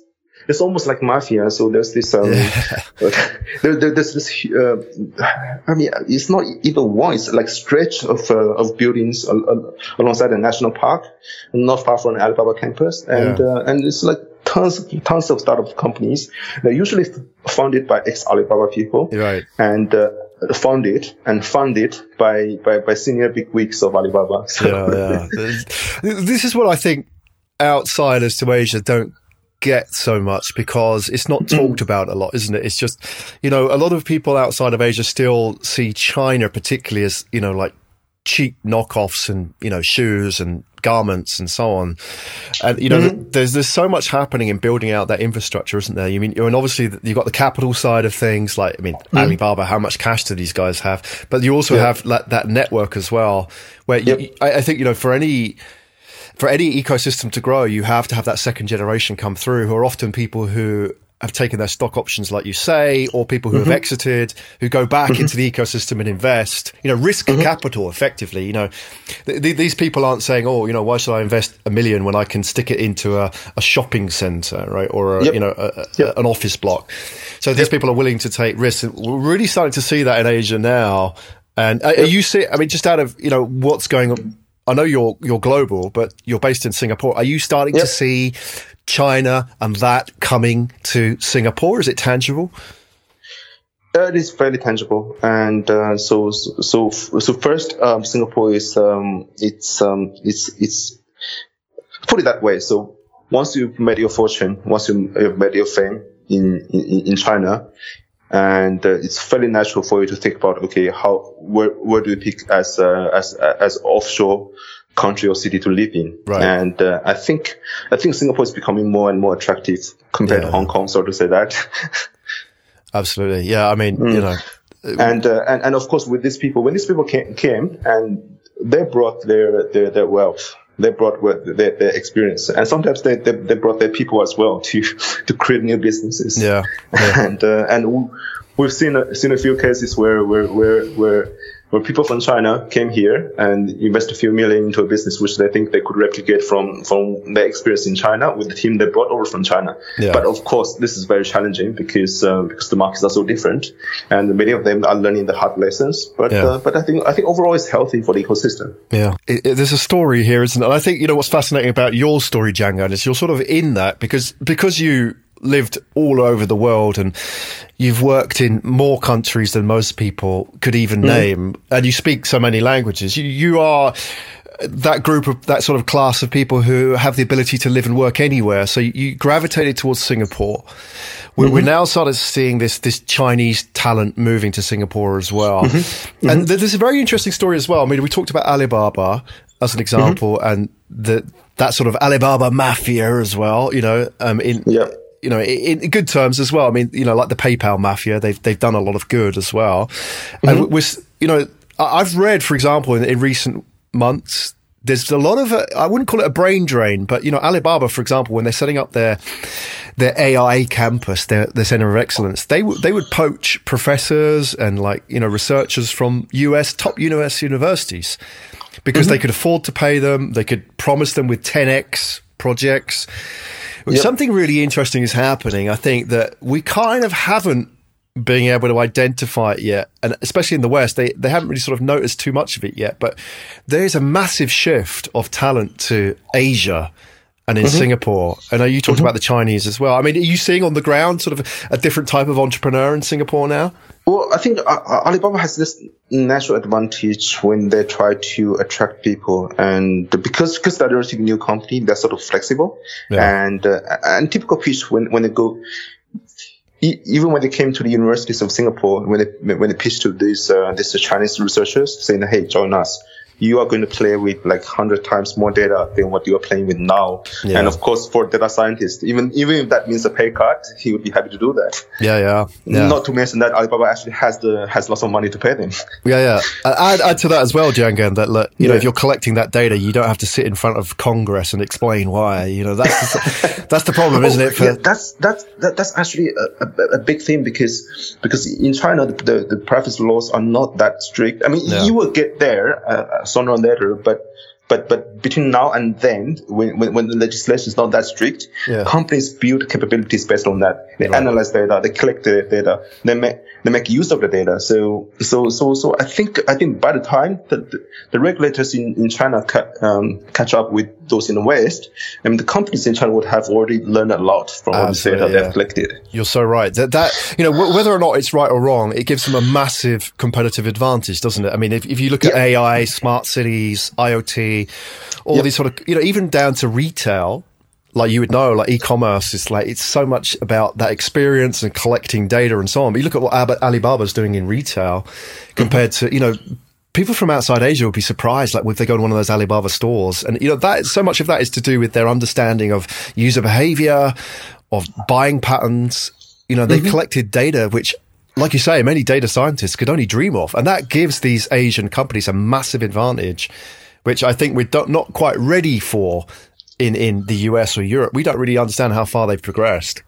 It's almost like mafia. So there's this, um, <laughs> there, there, there's this, uh, I mean, it's not even one, it's like stretch of, uh, of buildings alongside the national park, not far from the Alibaba campus. And, yeah. uh, and it's like tons, tons of startup companies. They're usually founded by ex-Alibaba people. Right. And, uh, funded and funded by, by, by senior big wigs of Alibaba. So. Yeah, yeah. <laughs> this is what I think outsiders to Asia don't get so much because it's not mm. talked about a lot, isn't it? It's just, you know, a lot of people outside of Asia still see China particularly as, you know, like cheap knockoffs and, you know, shoes and garments and so on. And, you know, mm-hmm. there's, there's so much happening in building out that infrastructure, isn't there? You mean, and obviously you've got the capital side of things, like, I mean, mm-hmm. Alibaba, how much cash do these guys have? But you also have like, that network as well, where yep. you, I, I think, you know, for any, for any ecosystem to grow, you have to have that second generation come through who are often people who have taken their stock options, like you say, or people who mm-hmm. have exited, who go back mm-hmm. into the ecosystem and invest, you know, risk mm-hmm. capital effectively. You know, th- th- these people aren't saying, oh, you know, why should I invest a million when I can stick it into a, a shopping center, right? Or, a, yep. you know, a, yep. an office block. So these yep. people are willing to take risks. We're really starting to see that in Asia now. And are you see, I mean, just out of, you know, what's going on, I know you're, you're global, but you're based in Singapore. Are you starting to see China and that coming to Singapore? Is it tangible? Uh, it is fairly tangible, and uh, so so so first, um, Singapore is um, it's um, it's it's put it that way. So once you've made your fortune, once you've made your fame in in, in China, and uh, it's fairly natural for you to think about okay, how where where do you pick as uh, as as offshore country or city to live in. Right. And uh, I think I think Singapore is becoming more and more attractive compared yeah. to Hong Kong, so to say that. <laughs> Absolutely, yeah. I mean, mm. you know, and, uh, and and of course with these people, when these people came, came and they brought their their, their wealth. They brought their, their experience, and sometimes they, they, they brought their people as well to <laughs> to create new businesses. Yeah, yeah. <laughs> and uh, and we've seen a, seen a few cases where where where where where people from China came here and invested a few million into a business which they think they could replicate from from their experience in China with the team they brought over from China. Yeah. But of course, this is very challenging because uh, because the markets are so different, and many of them are learning the hard lessons. But yeah. uh, but I think I think overall it's healthy for the ecosystem. Yeah, it, it, there's a story here, isn't it? And I think you know what's fascinating about your story, Jianggan, is you're sort of in that because because you lived all over the world and you've worked in more countries than most people could even mm. name and you speak so many languages you, you are that group of that sort of class of people who have the ability to live and work anywhere. So you gravitated towards Singapore. We're, mm-hmm. we're now started seeing this this Chinese talent moving to Singapore as well. Mm-hmm. Mm-hmm. And there's a very interesting story as well. I mean, we talked about Alibaba as an example, mm-hmm. and the that sort of Alibaba mafia as well. You know, um, in yeah you know, in, in, good terms as well. I mean, you know, like the PayPal mafia, they've they've done a lot of good as well. Mm-hmm. And with you know, I've read, for example, in, in recent months, there's a lot of uh, I wouldn't call it a brain drain, but you know, Alibaba, for example, when they're setting up their their AI campus, their their center of excellence, they would they would poach professors and like you know researchers from US top US universities because mm-hmm. they could afford to pay them. They could promise them with 10x projects. Yep. Something really interesting is happening. I think that we kind of haven't been able to identify it yet, and especially in the West, they, they haven't really sort of noticed too much of it yet. But there is a massive shift of talent to Asia and in mm-hmm. Singapore. And you talked mm-hmm. about the Chinese as well. I mean, are you seeing on the ground sort of a different type of entrepreneur in Singapore now? Well, I think uh, uh, Alibaba has this natural advantage when they try to attract people, and because because they're a relatively new company, they're sort of flexible. Yeah. And uh, and typical pitch when when they go, even when they came to the universities of Singapore, when they when they pitched to these uh, these Chinese researchers, saying, "Hey, join us." You are going to play with like 100 times more data than what you are playing with now. Yeah. And of course, for data scientists, even, even if that means a pay cut, he would be happy to do that. Yeah, yeah. yeah. Not to mention that Alibaba actually has the, has lots of money to pay them. <laughs> Yeah, yeah. Add, add to that as well, Jianggan, that look, you yeah. know, if you're collecting that data, you don't have to sit in front of Congress and explain why, you know, that's, the, <laughs> that's the problem, isn't it? For... Yeah, that's, that's, that, that's actually a, a, a, big thing because, because in China, the, the, the privacy laws are not that strict. I mean, you will get there, uh, sooner or later, but but but between now and then, when when, when the legislation is not that strict, yeah. companies build capabilities based on that. They right. analyze data, they collect the data, they make they make use of the data. So so so so I think I think by the time the the, the regulators in in China ca- um, catch up with those in the West, I mean the companies in China would have already learned a lot from all the data yeah. they've collected. You're so right. That that you know w- whether or not it's right or wrong, it gives them a massive competitive advantage, doesn't it? I mean, if if you look at yeah. AI, smart cities, IoT all yep. these sort of, you know, even down to retail, like you would know, like e-commerce is like, it's so much about that experience and collecting data and so on. But you look at what Alibaba's doing in retail compared to, you know, people from outside Asia would be surprised, like if they go to one of those Alibaba stores, and you know that so much of that is to do with their understanding of user behavior, of buying patterns. You know, they've mm-hmm. collected data which, like you say, many data scientists could only dream of, and that gives these Asian companies a massive advantage, which I think we're not quite ready for in in the US or Europe. We don't really understand how far they've progressed.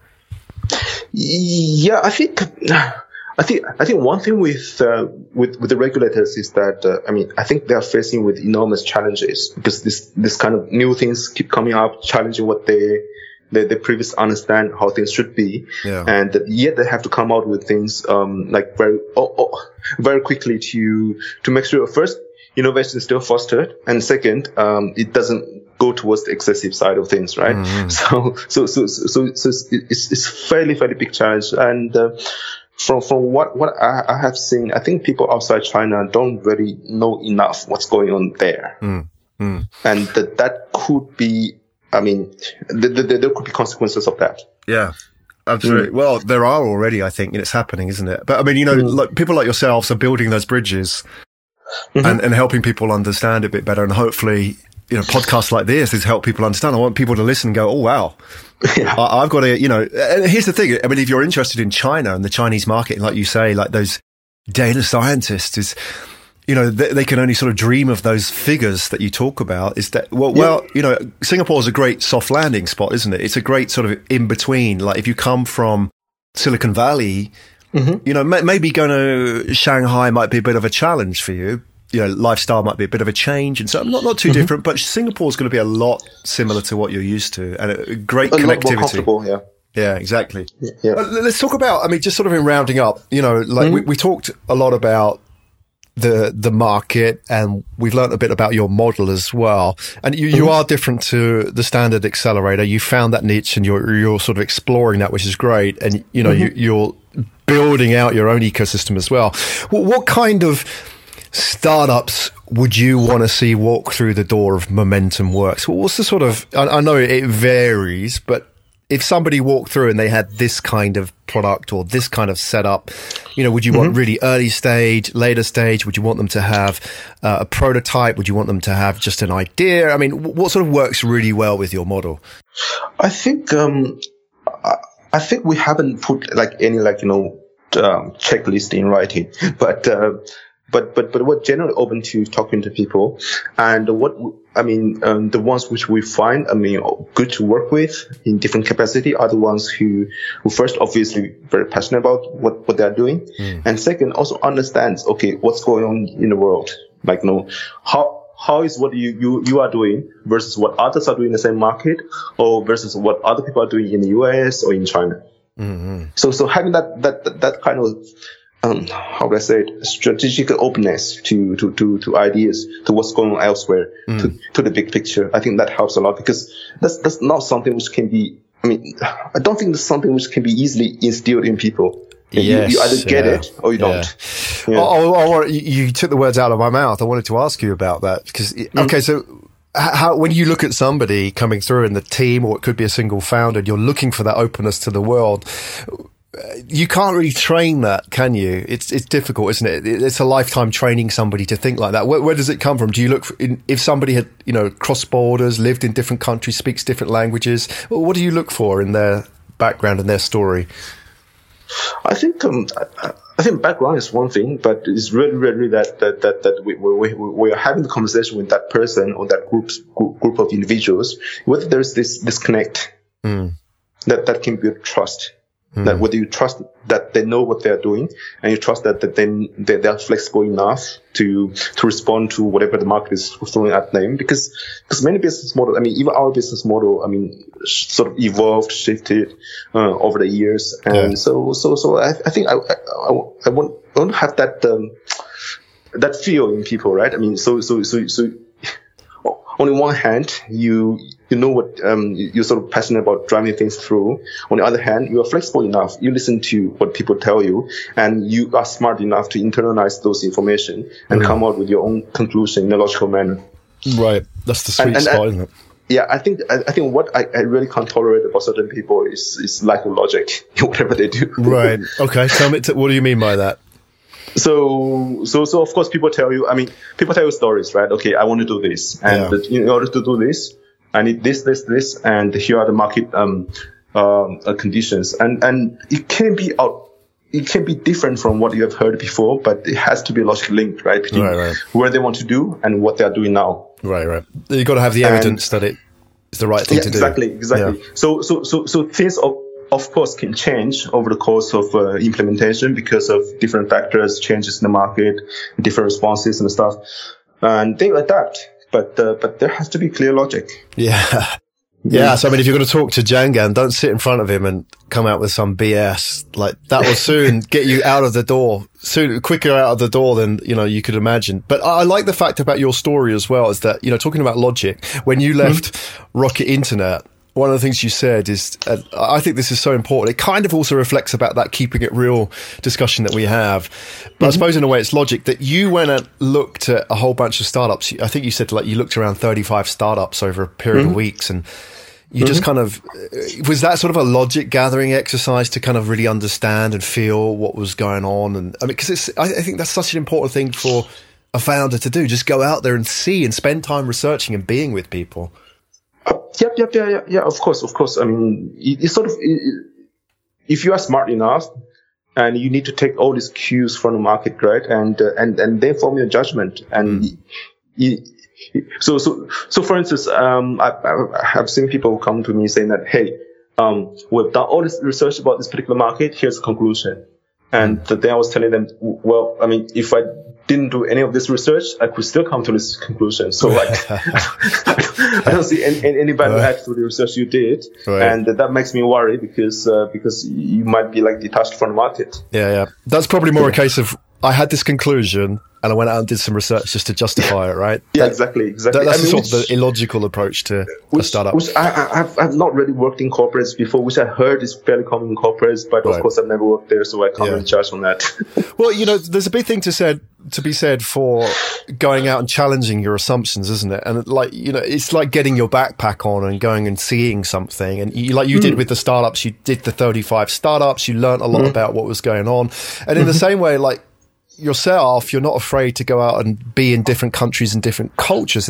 Yeah, I think <sighs> I think I think one thing with uh, with with the regulators is that uh, I mean I think they are facing with enormous challenges because this this kind of new things keep coming up, challenging what they they, they previously understand how things should be, yeah. and yet they have to come out with things um, like very oh, oh, very quickly to to make sure first innovation is still fostered, and second um, it doesn't go towards the excessive side of things, right? Mm-hmm. <laughs> So so so so so it's, it's fairly fairly big challenge and. Uh, from from what what I, I, have seen, I think people outside China don't really know enough what's going on there, mm, mm. and that that could be. I mean, th- th- there could be consequences of that. Yeah. Absolutely. Mm. Well, there are already, I think, and it's happening, isn't it? But I mean, you know, mm. like, people like yourselves are building those bridges mm-hmm. and, and helping people understand it a bit better. And hopefully, you know, podcasts like this is help people understand. I want people to listen and go, oh, wow, <laughs> yeah. I, have got to, you know, and here's the thing. I mean, if you're interested in China and the Chinese market, like you say, like those data scientists is, you know, they, they, can only sort of dream of those figures that you talk about. Is that, well, yeah. well, you know, Singapore is a great soft landing spot, isn't it? It's a great sort of in between. Like if you come from Silicon Valley, mm-hmm. you know, maybe going to Shanghai might be a bit of a challenge for you, you know, lifestyle might be a bit of a change, and so not not too mm-hmm. different. But Singapore's going to be a lot similar to what you're used to, and a great a connectivity. yeah. Yeah, exactly. Yeah. Uh, let's talk about. I mean, just sort of in rounding up, you know, like mm-hmm. we, we talked a lot about the the market and we've learned a bit about your model as well and you, you mm-hmm. are different to the standard accelerator you found that niche and you're you're sort of exploring that which is great and you know mm-hmm. you, are building out your own ecosystem as well what, what kind of startups would you want to see walk through the door of Momentum Works? What's the sort of, I, I know it varies, but if somebody walked through and they had this kind of product or this kind of setup, you know, would you mm-hmm. want really early stage, later stage? Would you want them to have uh, a prototype? Would you want them to have just an idea? I mean, what sort of works really well with your model? I think, um, I think we haven't put like any like, you know, um, checklist in writing, but, uh, but but but we're generally open to talking to people, and what I mean, um, the ones which we find, I mean, good to work with in different capacity are the ones who who first obviously very passionate about what what they're doing, mm. and second also understands okay what's going on in the world, like you know how how is what you, you, you are doing versus what others are doing in the same market or versus what other people are doing in the US or in China. Mm-hmm. So, so having that, that, that kind of um, how can I say it, strategic openness to, to, to, to ideas, to what's going on elsewhere, mm. to, to the big picture. I think that helps a lot because that's, that's not something which can be, I mean, I don't think that's something which can be easily instilled in people. Yes, you, you, either get yeah. it or you don't. Yeah. Oh, oh, oh, you took the words out of my mouth. I wanted to ask you about that because, mm. okay, so how, when you look at somebody coming through in the team, or it could be a single founder, you're looking for that openness to the world you can't really train that, can you? It's it's difficult, isn't it? It's a lifetime training somebody to think like that. Where, where does it come from? Do you look for, in, if somebody had you know crossed borders, lived in different countries, speaks different languages? What do you look for in their background and their story? I think um, I think background is one thing, but it's really really that that that, that we, we, we are having the conversation with that person or that group group of individuals. Whether there's this disconnect mm. that that can build trust Mm. That whether you trust that they know what they're doing and you trust that, that they, they are flexible enough to, to respond to whatever the market is throwing at them. Because, because many business models, I mean, even our business model, I mean, sort of evolved, shifted, uh, over the years. And yeah. so, so, so I, I think I, I, I, want, I want to have that, um, that feel in people, right? I mean, so, so, so, so, <laughs> on the one hand, you you know what um, you're sort of passionate about driving things through. On the other hand, you are flexible enough. You listen to what people tell you, and you are smart enough to internalize those information and mm. come out with your own conclusion in a logical manner. Right, that's the sweet and, and, spot, isn't it? Yeah, I think I, I think what I, I, really can't tolerate about certain people is is lack of logic <laughs> in whatever they do. right. Okay. Tell me. What do you mean by that? so so so of course people tell you i mean people tell you stories right okay i want to do this and yeah. in order to do this i need this this this and here are the market um, um uh, conditions and and it can be out it can be different from what you have heard before, but it has to be logically linked, right? Between right, right. where they want to do and what they are doing now. Right, right. You've got to have the evidence and, that it is the right thing yeah, to do. Exactly, exactly. Yeah. So, so, so, so things of, of course can change over the course of uh, implementation because of different factors, changes in the market, different responses and stuff, and they adapt. But uh, but there has to be clear logic. Yeah. <laughs> Yeah, so I mean, if you're going to talk to Jianggan, don't sit in front of him and come out with some BS. Like that will soon <laughs> get you out of the door, soon quicker out of the door than you know you could imagine. But I like the fact about your story as well is that you know talking about logic when you left mm-hmm. Rocket Internet. One of the things you said is, uh, I think this is so important. It kind of also reflects about that keeping it real discussion that we have. But mm-hmm. I suppose in a way it's logic that you went and looked at a whole bunch of startups. I think you said like you looked around 35 startups over a period mm-hmm. of weeks and you mm-hmm. just kind of was that sort of a logic gathering exercise to kind of really understand and feel what was going on and i mean because it's I, I, think that's such an important thing for a founder to do just go out there and see and spend time researching and being with people uh, yep yep yeah, yeah yeah of course of course i mean it's sort of it, if you are smart enough and you need to take all these cues from the market right and uh, and and then form your judgment and mm. so, so, so for instance, um, I, I have seen people come to me saying that, hey, um, we've done all this research about this particular market. Here's the conclusion. And then I was telling them, well, I mean, if I didn't do any of this research, I could still come to this conclusion. So like, <laughs> <laughs> I don't see any, any value right. add to the research you did, right. and that makes me worry because uh, because you might be like detached from the market. Yeah, yeah, that's probably more yeah. a case of I had this conclusion and I went out and did some research just to justify it, right? Yeah, exactly, exactly. That, that's I mean, sort which, of the illogical approach to which, a startup. Which I, have I've not really worked in corporates before, which I heard is fairly common in corporates, but right. of course I've never worked there, so I can't yeah. really judge on that. <laughs> well, you know, there's a big thing to said to be said for going out and challenging your assumptions, isn't it? And like, you know, it's like getting your backpack on and going and seeing something. And you, like you mm. did with the startups, you did the 35 startups, you learned a lot mm. about what was going on. And in the mm-hmm. same way, like, yourself, you're not afraid to go out and be in different countries and different cultures.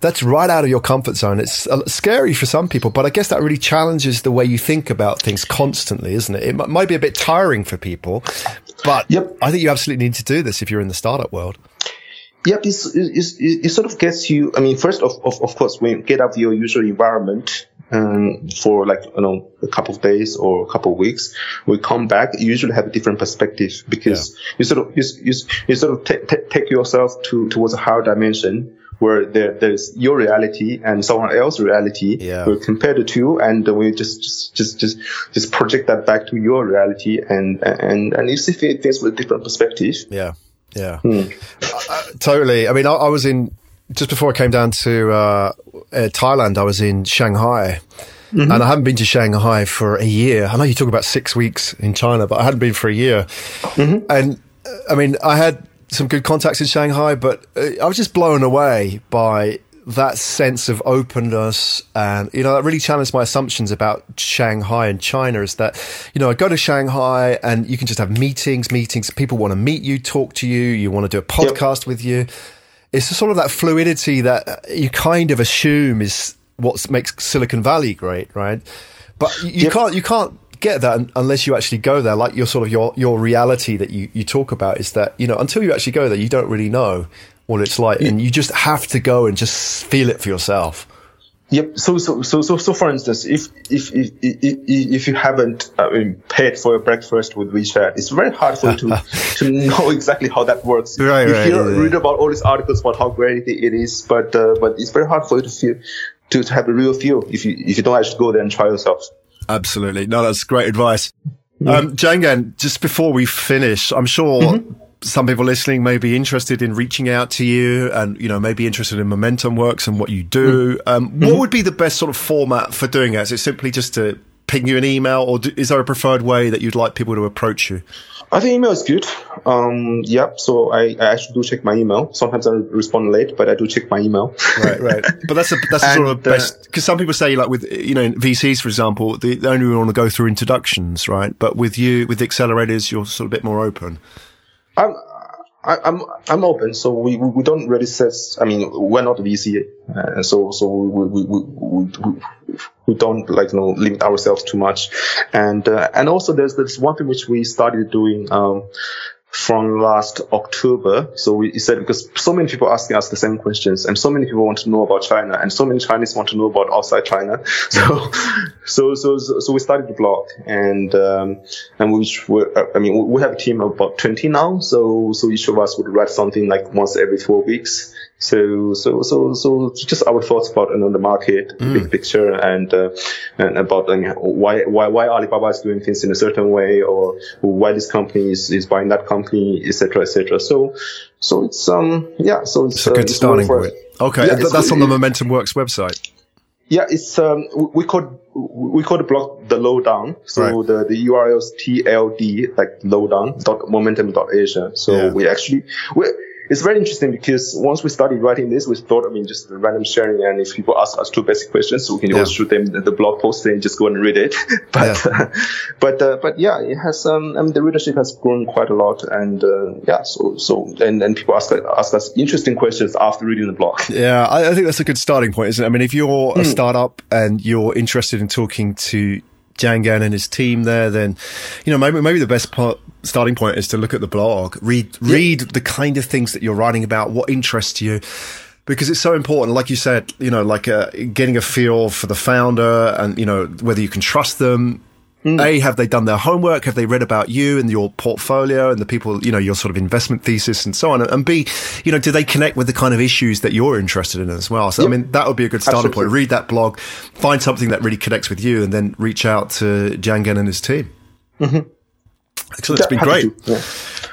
That's right out of your comfort zone. It's uh, scary for some people, but I guess that really challenges the way you think about things constantly, isn't it? It might be a bit tiring for people, but yep. I think you absolutely need to do this if you're in the startup world. Yep, it's, it's, it sort of gets you. I mean, first of, of, of course, when you get out of your usual environment, um, for like you know a couple of days or a couple of weeks. We come back, you usually have a different perspective because yeah. you sort of you, you, you sort of t- t- take yourself to towards a higher dimension where there, there's your reality and someone else's reality. Yeah. We compare the two and we just, just, just, just, just project that back to your reality and, and, and you see things with a different perspective. Yeah. Yeah. Hmm. Uh, totally. I mean, I, I was in, just before I came down to uh, uh, Thailand, I was in Shanghai. Mm-hmm. And I haven't been to Shanghai for a year. I know you talk about six weeks in China, but I hadn't been for a year. Mm-hmm. And uh, I mean, I had some good contacts in Shanghai, but uh, I was just blown away by that sense of openness and you know that really challenged my assumptions about Shanghai and China is that you know I go to Shanghai and you can just have meetings meetings people want to meet you talk to you you want to do a podcast yep. with you it's sort of that fluidity that uh, you kind of assume is what makes Silicon Valley great, right? But you, yep. can't you can't get that unless you actually go there. Like your sort of your your reality that you you talk about is that you know until you actually go there, you don't really know what it's like, and you just have to go and just feel it for yourself. Yep. So, so, so, so, so, for instance, if, if, if, if, if you haven't I mean, paid for your breakfast with WeChat, it's very hard for you to, <laughs> to know exactly how that works. Right, you right, hear, yeah. read about all these articles about how great it is, but, uh, but it's very hard for you to feel, to, to have a real feel if you, if you don't actually go there and try yourself. Absolutely. No, that's great advice. Mm-hmm. Um, Jianggan, just before we finish, I'm sure mm-hmm some people listening may be interested in reaching out to you and, you know, maybe interested in Momentum Works and what you do. Mm-hmm. Um, what would be the best sort of format for doing it? Is it simply just to ping you an email or do, is there a preferred way that you'd like people to approach you? I think email is good. Um, yeah, so I, I actually do check my email. Sometimes I respond late, but I do check my email. right, right. <laughs> But that's a, that's and, sort of best because some people say like with you know VCs for example, they only want to go through introductions, right? But with you with the accelerators, you're sort of a bit more open. I'm, I'm, I'm open. So we, we, we don't really set. I mean, we're not VC, uh, so so we we, we, we, we don't like you know limit ourselves too much, and uh, and also there's this one thing which we started doing. Um, from last October. So we said because so many people are asking us the same questions, and so many people want to know about China, and so many Chinese want to know about outside China. <laughs> So, so, so, so we started the blog, and um, and which we I mean, we have a team of about twenty now. So, so each of us would write something like once every four weeks. So, so, so, so just our thoughts about you know, the market, mm. big picture, and uh, and about why why why Alibaba is doing things in a certain way, or why this company is, is buying that company, etc., etc. So, so it's um yeah, so it's, it's a good uh, starting point. Okay, yeah, that's on the Momentum Works website. Yeah, it's um we call we call the blog the lowdown. So right. the the URL is tld like lowdown dot momentum dot asia. So yeah. we actually we it's very interesting because once we started writing this, we thought, I mean, just random sharing, and if people ask us two basic questions, we can yeah. always shoot them the blog post and just go and read it. <laughs> but, yeah. Uh, but, uh, but yeah, it has, um, I mean, the readership has grown quite a lot, and uh, yeah, so, so, and, and people ask ask us interesting questions after reading the blog. <laughs> Yeah, I, I think that's a good starting point, isn't it? I mean, if you're mm. a hmm. startup and you're interested in talking to Jianggan and his team there, then you know maybe maybe the best part, starting point is to look at the blog, read read the kind of things that you're writing about, what interests you. Because it's so important, like you said, you know, like uh, getting a feel for the founder and, you know, whether you can trust them, Mm. A, have they done their homework? Have they read about you and your portfolio and the people, you know, your sort of investment thesis and so on? And B, you know, do they connect with the kind of issues that you're interested in as well? So, yep. I mean, that would be a good starting Absolutely. point. Read that blog, find something that really connects with you, and then reach out to Jianggan and his team. Mm-hmm. Excellent. It's been great. Yeah.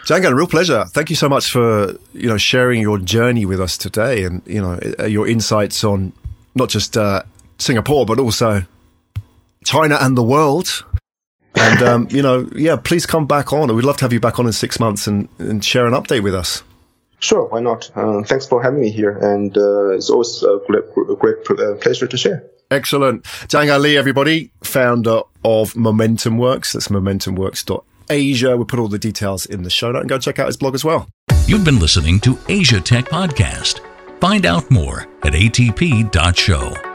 Jianggan, a real pleasure. Thank you so much for, you know, sharing your journey with us today and, you know, uh, your insights on not just uh, Singapore, but also China and the world. And, um, you know, yeah, please come back on. We'd love to have you back on in six months and, and share an update with us. Sure, why not? Uh, thanks for having me here. And uh, it's always a great, a great uh, pleasure to share. Excellent. Jianggan Li, everybody, founder of Momentum Works. That's momentumworks.asia. We'll put all the details in the show note and go check out his blog as well. You've been listening to Asia Tech Podcast. Find out more at atp.show.